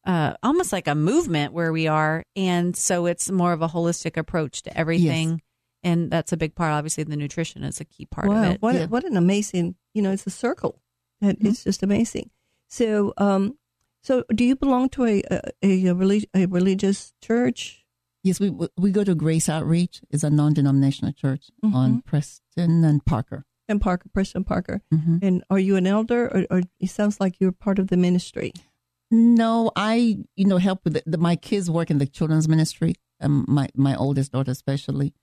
uh, almost like a movement where we are, and so it's more of a holistic approach to everything. And that's a big part. Obviously, the nutrition is a key part wow, of it. what Yeah. what an amazing you know it's a circle that Mhm. it's just amazing. So um, so do you belong to a a, a, relig- a religious church? Yes, we we go to Grace Outreach. It's a non-denominational church Mhm. on Preston and Parker. And Parker, Preston Parker. hmm And are you an elder, or, or it sounds like you're part of the ministry? No, I you know help with the, the, my kids work in the children's ministry. Um, my my oldest daughter especially,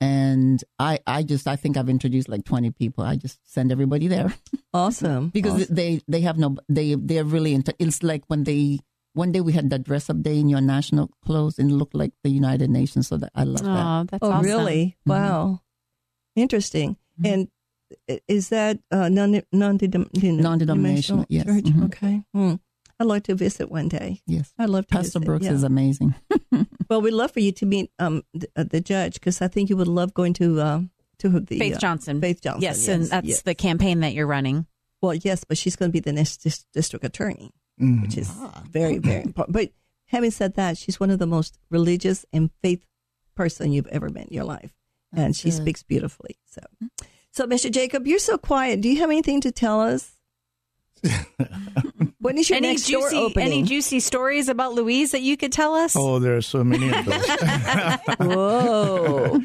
and I I just I think I've introduced like twenty people. I just send everybody there Awesome, because Awesome. they they have no they they're really into. It's like when they one day we had that dress up day in your national clothes and looked like the United Nations. So that I love that. Oh, that's oh awesome. really? Mhm. Wow, interesting. Mhm. And i- is that uh, non non Non-denominational, yes. church? Mhm. Okay, hmm. I'd like to visit one day. Yes, I'd love to. Pastor visit, Brooks yeah. is amazing. Well, we'd love for you to meet um the, uh, the judge because I think you would love going to uh, to the Faith uh, Johnson. Faith Johnson. Yes, and that's yes. the campaign that you're running. well, yes, but she's going to be the next dis- district attorney, Mhm. which is Ah. very very important. But having said that, she's one of the most religious and faith person you've ever met in your life, and she good. speaks beautifully. So, so Mr. Jacob, you're so quiet. Do you have anything to tell us? when is your Any next store juicy, opening? any juicy stories about Louise that you could tell us? Oh, there are so many of those. Whoa!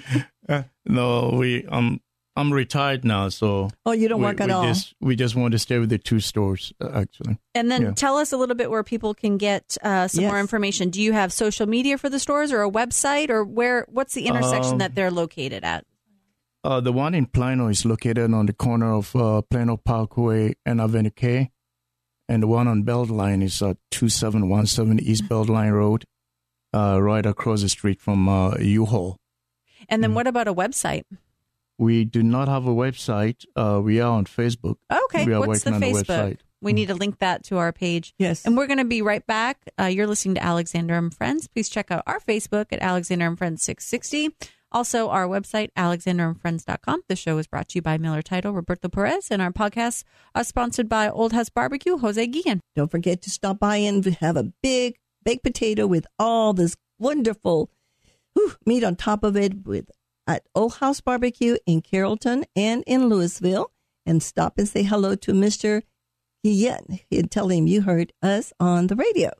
no, we um I'm retired now, so Oh, you don't we, work at we all. Just, we just want to stay with the two stores, uh, actually. And then Yeah. tell us a little bit where people can get uh, some more information. Do you have social media for the stores or a website or where? What's the intersection Um, that they're located at? Uh, the one in Plano is located on the corner of uh, Plano Parkway and Avenue K. And the one on Beltline is uh, 2717 East Beltline Road, uh, right across the street from uh, U-Haul. And mm. then what about a website? We do not have a website. Uh, we are on Facebook. Okay, We are what's the working on the Facebook? website. We need to link that to our page. Yes. And we're going to be right back. Uh, you're listening to Alexander and Friends. Please check out our Facebook at Alexander and Friends 660. Also, our website, alexanderandfriends.com. The show is brought to you by Miller Title, Roberto Perez, and our podcasts are sponsored by Old House Barbecue, Jose Guillen. Don't forget to stop by and have a big baked potato with all this wonderful whew, meat on top of it with at Old House Barbecue in Carrollton and in Lewisville. And stop and say hello to Mr. Guillen and tell him you heard us on the radio.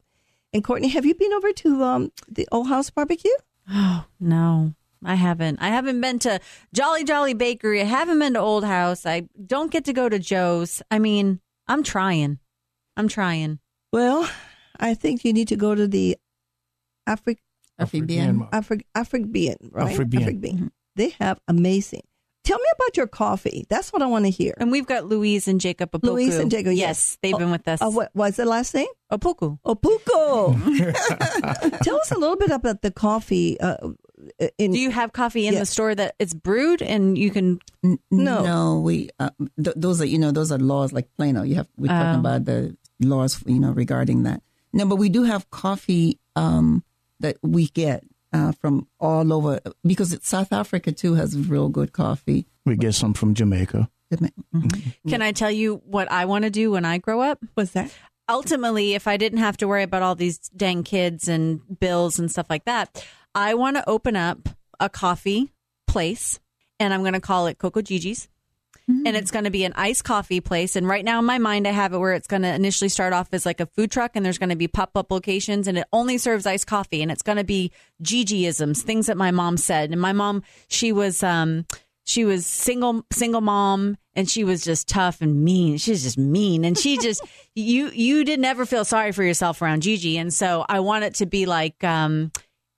And Courtney, have you been over to um, the Old House Barbecue? Oh, no. I haven't. I haven't been to Jolly Jolly Bakery. I haven't been to Old House. I don't get to go to Joe's. I mean, I'm trying. I'm trying. Well, I think you need to go to the Afri- Amphibian. Afri- African, right? African. African. They have amazing. Tell me about your coffee. That's what I want to hear. And we've got Louise and Jacob Opoku. Louise and Jacob, yes. Yes, they've been with us. Uh, what was the last name? Opoku. Opuko. Tell us a little bit about the coffee. Uh, in, Do you have coffee in the store that it's brewed and you can? N- No. no, we uh, th- those are you know those are laws like Plano. You have we're talking Oh. about the laws you know regarding that. No, but we do have coffee um, that we get uh, from all over because it's South Africa too has real good coffee. We get some from Jamaica. Can I tell you what I want to do when I grow up? What's that? ultimately, if I didn't have to worry about all these dang kids and bills and stuff like that, I want to open up a coffee place and I'm going to call it Coco Gigi's. And it's going to be an iced coffee place. And right now in my mind, I have it where it's going to initially start off as like a food truck and there's going to be pop up locations and it only serves iced coffee. And it's going to be Gigiisms, things that my mom said. And my mom, she was, um, she was single single mom and she was just tough and mean she was just mean and she just you you did never feel sorry for yourself around gigi and so i want it to be like um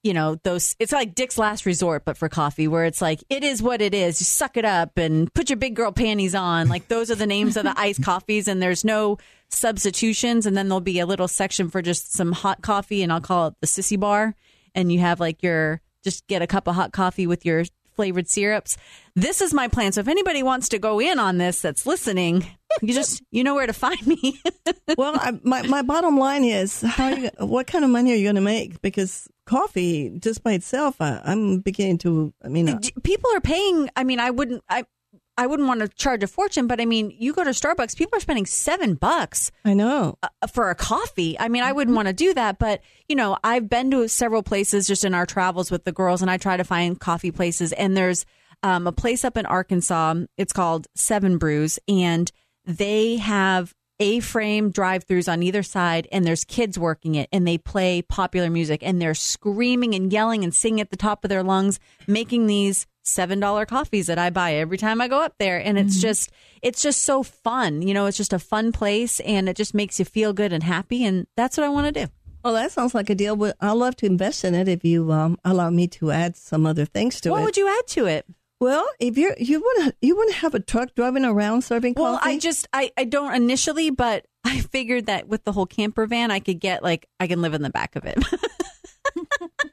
you know those it's like dick's last resort but for coffee where it's like it is what it is you suck it up and put your big girl panties on like those are the names of the iced coffees and there's no substitutions and then there'll be a little section for just some hot coffee and i'll call it the sissy bar and you have like your just get a cup of hot coffee with your flavored syrups. This is my plan. So if anybody wants to go in on this that's listening, you just you know where to find me. well, I, my my bottom line is how you, what kind of money are you going to make? Because coffee just by itself, I, I'm beginning to. I mean, uh, People are paying. I mean, I wouldn't. I I wouldn't want to charge a fortune, but I mean, you go to Starbucks, people are spending seven bucks I know. uh, for a coffee. I mean, I wouldn't want to do that, but you know, I've been to several places just in our travels with the girls, and I try to find coffee places. And there's um, a place up in Arkansas. It's called Seven Brews, and they have A-frame drive-throughs on either side, and there's kids working it, and they play popular music, and they're screaming and yelling and singing at the top of their lungs, making these seven dollar coffees that I buy every time I go up there, and it's just it's just so fun. You know, it's just a fun place, and it just makes you feel good and happy, and that's what I want to do. Well, that sounds like a deal. But I'd love to invest in it if you um, allow me to add some other things to what it. What would you add to it? Well, if you're you wouldn't you wouldn't have a truck driving around serving Well, coffee. Well, I just I, I don't initially, but I figured that with the whole camper van, I could get like I can live in the back of it.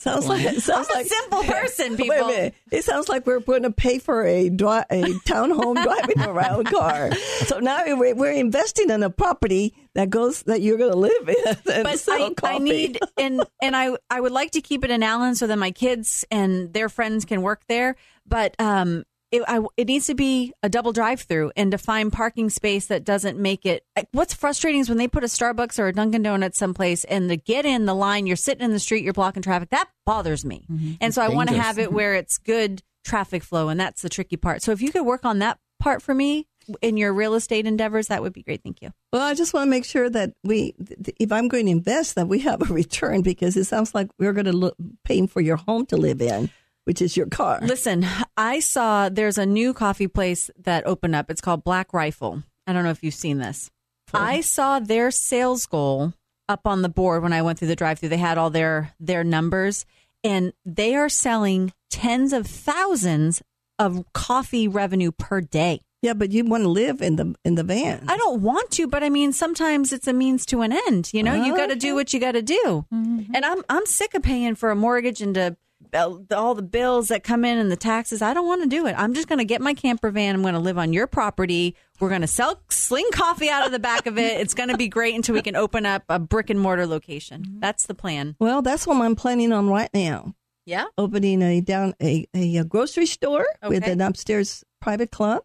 sounds like it sounds I'm a like simple person, Wait a people. minute. It sounds like we're going to pay for a dri- a townhome driving around car. So now we're, we're investing in a property that goes that you're going to live in. And but I, I need and and I I would like to keep it in Allen so that my kids and their friends can work there. But um, it I, it needs to be a double drive through and to find parking space that doesn't make it. like, What's frustrating is when they put a Starbucks or a Dunkin' Donuts someplace and to get in the line, you're sitting in the street, you're blocking traffic. That bothers me, mm-hmm. and so I want to have it mm-hmm. where it's good traffic flow, and that's the tricky part. So if you could work on that part for me in your real estate endeavors, that would be great. Thank you. Well, I just want to make sure that we, th- if I'm going to invest, that we have a return because it sounds like we're going to look paying for your home to live in. Which is your car. Listen, I saw there's a new coffee place that opened up. It's called Black Rifle. I don't know if you've seen this. I saw their sales goal up on the board when I went through the drive-through. They had all their their numbers and they are selling tens of thousands of coffee revenue per day. Yeah, but you want to live in the in the van. I don't want to, but I mean, sometimes it's a means to an end. You know, you got to do what you got to do. And I'm I'm sick of paying for a mortgage and to uh, all the bills that come in and the taxes. I don't want to do it. I'm just going to get my camper van. I'm going to live on your property. We're going to sell sling coffee out of the back of it. It's going to be great until we can open up a brick and mortar location. That's the plan. Well, that's what I'm planning on right now. Yeah. Opening a down a, a, grocery store with an upstairs private club.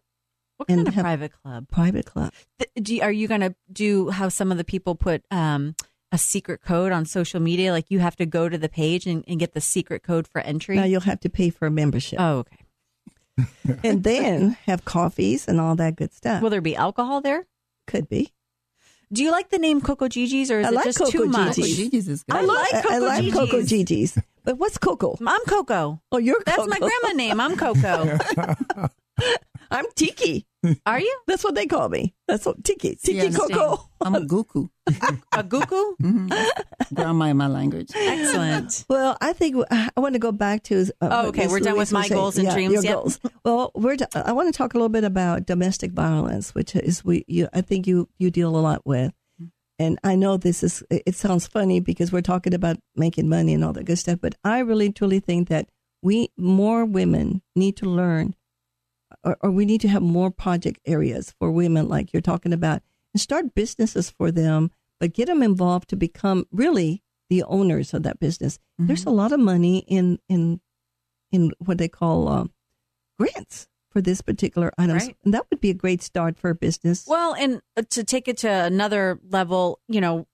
What kind of private club? Private club. Th- Do you, are you going to do how some of the people put um, a secret code on social media? Like you have to go to the page and, and get the secret code for entry? Now you'll have to pay for a membership. oh, okay. and then have coffees and all that good stuff. Will there be alcohol there? Could be. Do you like the name Coco Gigi's or is I it like just Coco too much? Gigi's. Gigi's is good. I like I, Coco I like Coco Gigi's. Gigi's. But what's Coco? I'm Coco. Oh, you're That's my grandma name. I'm Coco. I'm Tiki. Are you That's what they call me. That's what Tiki. Tiki Yeah, Coco. I'm a guku. a guku? Mm-hmm. Grandma in my language. Excellent. Well, I think I want to go back to. Uh, Oh, okay, Miss we're done with my saying. goals and Yeah, dreams. Your Yep. goals. Well, we're. t- I want to talk a little bit about domestic violence, which is we. You, I think you you deal a lot with, and I know this is. It sounds funny because we're talking about making money and all that good stuff, but I really truly think that we more women need to learn, or, or we need to have more project areas for women, like you're talking about, and start businesses for them, but get them involved to become really the owners of that business. There's a lot of money in in in what they call um, grants for this particular items, Right. and that would be a great start for a business. Well, and uh, to take it to another level, you know,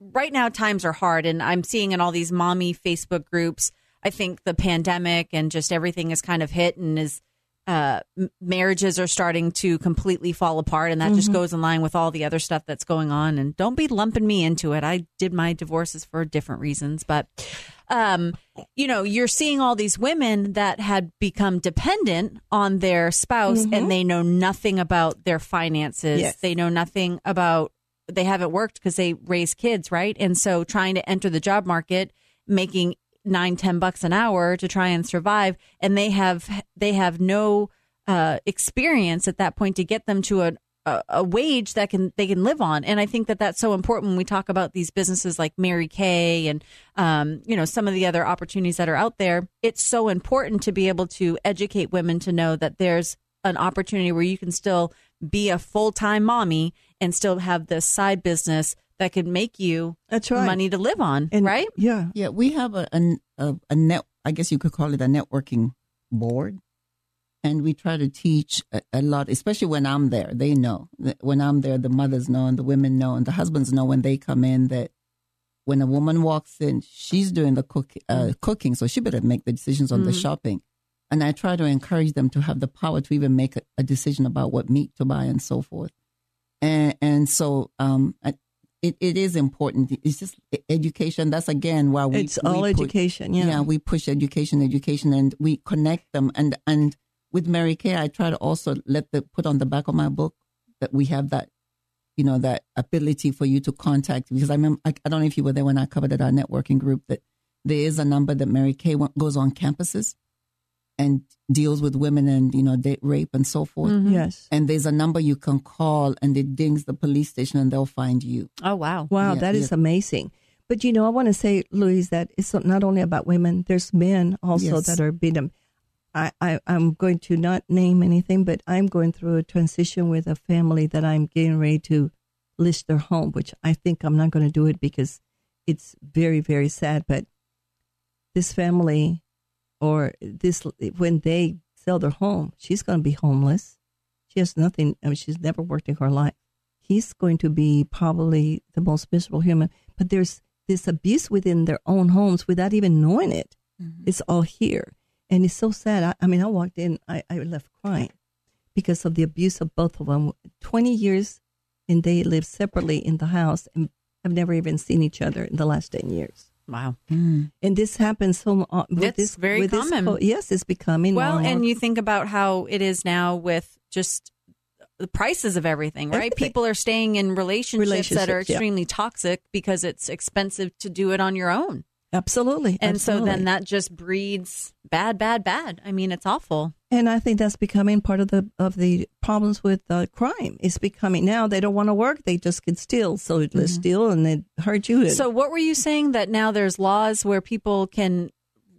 right now times are hard, and I'm seeing in all these mommy Facebook groups. I think the pandemic and just everything is kind of hit, and is uh, marriages are starting to completely fall apart, and that just goes in line with all the other stuff that's going on. And don't be lumping me into it. I did my divorces for different reasons, but um, you know, you're seeing all these women that had become dependent on their spouse and they know nothing about their finances. Yes. They know nothing about, they haven't worked because they raise kids, right? And so trying to enter the job market, making nine, ten bucks an hour to try and survive. And they have, they have no, uh, experience at that point to get them to a, a, a wage that can they can live on. And I think that that's so important when we talk about these businesses like Mary Kay and um, you know some of the other opportunities that are out there. It's so important to be able to educate women to know that there's an opportunity where you can still be a full time mommy and still have this side business that could make you That's right. money to live on, And- right? Yeah. Yeah, we have a, a, a, a net, I guess you could call it a networking board. And we try to teach a, a lot, especially when I'm there. They know when I'm there, the mothers know and the women know and the husbands know when they come in that when a woman walks in, she's doing the cook, uh, cooking, so she better make the decisions on the shopping. And I try to encourage them to have the power to even make a, a decision about what meat to buy and so forth. And, and so um, I, it, it is important. It's just education. That's again why we it's we all put- education. Yeah. we push education, education, and we connect them. And and with Mary Kay, I try to also let the put on the back of my book that we have that, you know, that ability for you to contact. Because I remember, I, I don't know if you were there when I covered at our networking group that there is a number that Mary Kay goes on campuses and deals with women and you know date rape and so forth. Mm-hmm. yes. And there's a number you can call, and it dings the police station, and they'll find you. Oh wow. Wow, Yeah, that is yeah. amazing. But you know, I want to say, Louise, that it's not only about women. There's men also Yes. that are being. um, I, I I'm going to not name anything, but I'm going through a transition with a family that I'm getting ready to list their home, which I think I'm not going to do it because it's very very sad. But this family, or this when they sell their home, she's going to be homeless. She has nothing. I mean, she's never worked in her life he's going to be probably the most miserable human. But there's this abuse within their own homes without even knowing it. Mm-hmm. It's all here. And it's so sad. I, I mean, I walked in, I, I left crying because of the abuse of both of them. 20 years and they live separately in the house and have never even seen each other in the last 10 years. Wow. And this happens so uh, with It's this very with this common. co- yes, it's becoming Well, more and and you think about how it is now with just the prices of everything, right? Everything. People are staying in relationships, that are Relationships, yeah. extremely toxic because it's expensive to do it on your own. Absolutely. And so then that just breeds bad, bad, bad. I mean, it's awful. And I think that's becoming part of the of the problems with uh, crime. It's becoming now they don't want to work; they just can steal. So let's steal and they hurt you. Mm-hmm. So, what were you saying that now there's laws where people can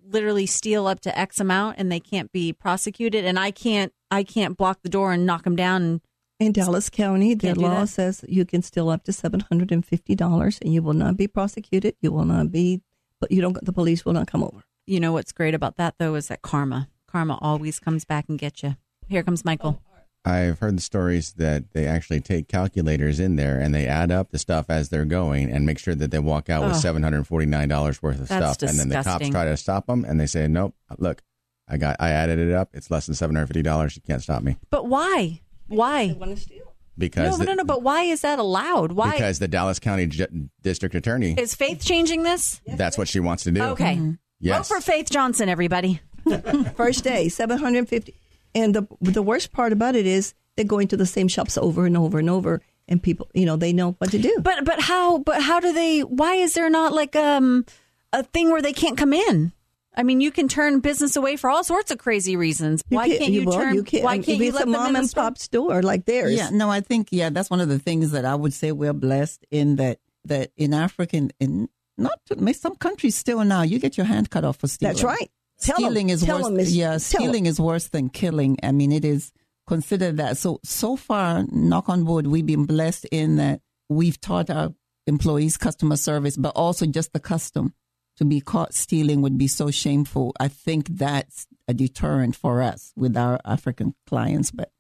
literally steal up to X amount and they can't be prosecuted, and I can't, I can't block the door and knock them down. And, in Dallas County, the law says you can steal up to seven hundred and fifty dollars, and you will not be prosecuted. You will not be, but you don't. The police will not come over. you know what's great about that though is that karma, karma always comes back and gets you. Here comes Michael. I've heard the stories that they actually take calculators in there and they add up the stuff as they're going and make sure that they walk out with seven hundred forty nine dollars worth of That's stuff. And then the cops try to stop them and they say, "Nope, look, I got, I added it up. It's less than seven hundred fifty dollars. You can't stop me But why? Why? want to steal. Because No, the, no, no. But why is that allowed? Why because the Dallas County Ju- District Attorney, is Faith changing this? that's what she wants to do. Okay, Yes. vote for Faith Johnson, everybody. First day, seven hundred and fifty. And the the worst part about it is they're going to the same shops over and over and over, and people, you know, they know what to do. But but how? But how do they? Why is there not like um a thing where they can't come in? I mean, you can turn business away for all sorts of crazy reasons. Why can't you well, turn? You can't, why can't if you it's let a mom and pop store like theirs? Yeah, no, I think yeah, that's one of the things that I would say we're blessed in that that in African in not to, some countries still now you get your hand cut off for stealing. That's right. Tell 'em. stealing is Tell worse. 'em, Miss- yeah, tell 'em. stealing is worse than killing. I mean, it is considered that. So so far, knock on wood, we've been blessed in that we've taught our employees customer service, but also just the custom to be caught stealing would be so shameful. I think that's a deterrent for us with our African clients. But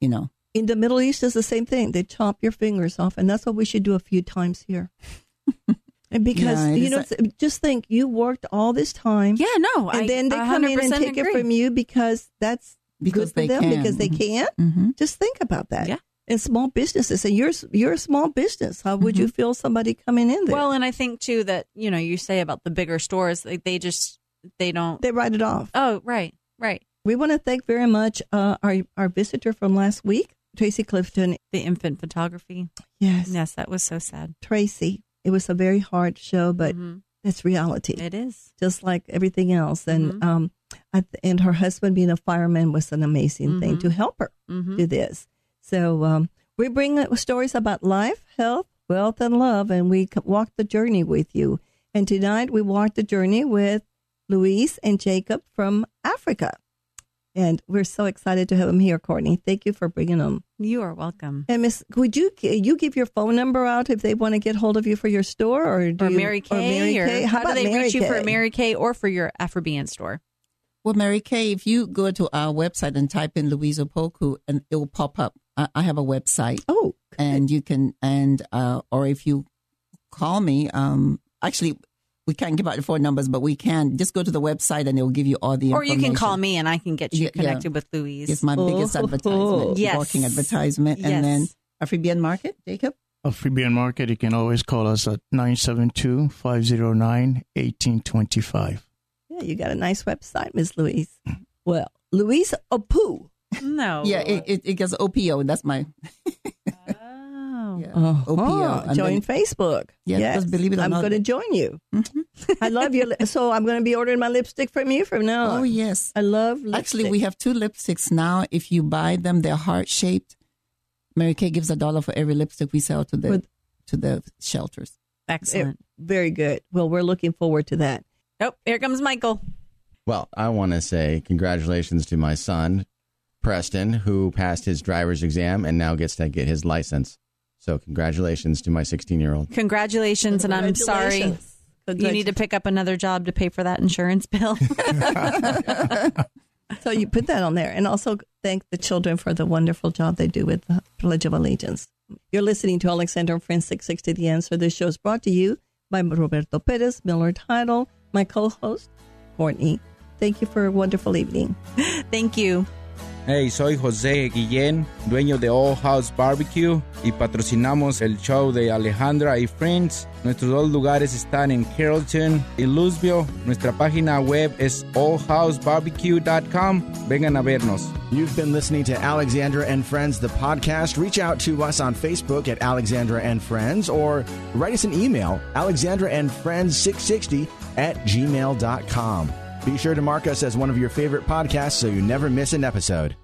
you know, In the Middle East, it's the same thing. They chop your fingers off, and that's what we should do a few times here. and because Yeah, you know, a- just think you worked all this time, Yeah, no. and I, then they come in and take agree. it from you because that's Because good for they them can. because they Mhm. can't. hmm Just think about that. Yeah. And small businesses, and you're you're a small business. How would you feel somebody coming in there? Well, and I think too that you know you say about the bigger stores, like they just they don't. they write it off. oh, right, right. We want to thank very much uh, our our visitor from last week, Tracy Clifton. The infant photography. Yes, Yes, that was so sad. Tracy. It was a very hard show, but Mhm. it's reality. It is. just like everything else. And Mhm. um, I th- and her husband being a fireman was an amazing thing Mhm. to help her hmm do this. So um, we bring uh, stories about life, health, wealth, and love, and we walk the journey with you. And tonight we walk the journey with Louise and Jacob from Africa. And we're so excited to have them here, Courtney. Thank you for bringing them. You are welcome. And Miss, would you you give your phone number out if they want to get hold of you for your store, or do Or you, Mary Kay, or Mary Kay? how, do they Mary reach you for Kay? Mary Kay or for your Afrobean store? Well, Mary Kay, if you go to our website and type in Louise Opoku, and it will pop up. I, I have a website, Oh, and you can and uh, or if you call me, um, actually, we can't give out the phone numbers, but we can just go to the website and it will give you all the Or you can call me and I can get you Yeah, yeah. connected with Louise. It's my biggest Oh. advertisement, Yes. walking advertisement, Yes. and then Afribian Market, Jacob. A Freebian Market, you can always call us at 972 509 1825. Yeah, you got a nice website, Miss Louise. Well, Louise Opu. No. Yeah, it, it, it gets OPO. and That's my Oh. yeah, Oh, OPO. And join then- Facebook. Yeah, yes, believe it or I'm going to join you. Mhm. I love your. li- So I'm going to be ordering my lipstick from you from now on. Oh yes, I love. Lipstick. Actually, we have two lipsticks now. If you buy them, they're heart shaped. Mary Kay gives a dollar for every lipstick we sell to the With- to the shelters. Excellent. very good. Well, we're looking forward to that. Oh, here comes Michael. Well, I want to say congratulations to my son, Preston, who passed his driver's exam and now gets to get his license. So, congratulations to my 16 year old. Congratulations, and I'm sorry. You need to pick up another job to pay for that insurance bill. So you put that on there, and also thank the children for the wonderful job they do with the Pledge of Allegiance. You're listening to Alexander and Friends 660 The Answer. This show is brought to you by Roberto Perez, Miller Title, my co-host, Courtney. Thank you for a wonderful evening. Thank you. Hey, soy José Guillén, dueño de All House Barbecue y patrocinamos el show de Alejandra y Friends. Nuestros dos lugares están en Carrollton y Lewisville. Nuestra página web es allhousebarbecue.com. Vengan a vernos. You've been listening to Alexandra and Friends, the podcast. Reach out to us on Facebook at Alexandra and Friends or write us an email, alexandraandfriends660 at gmail.com. Be sure to mark us as one of your favorite podcasts so you never miss an episode.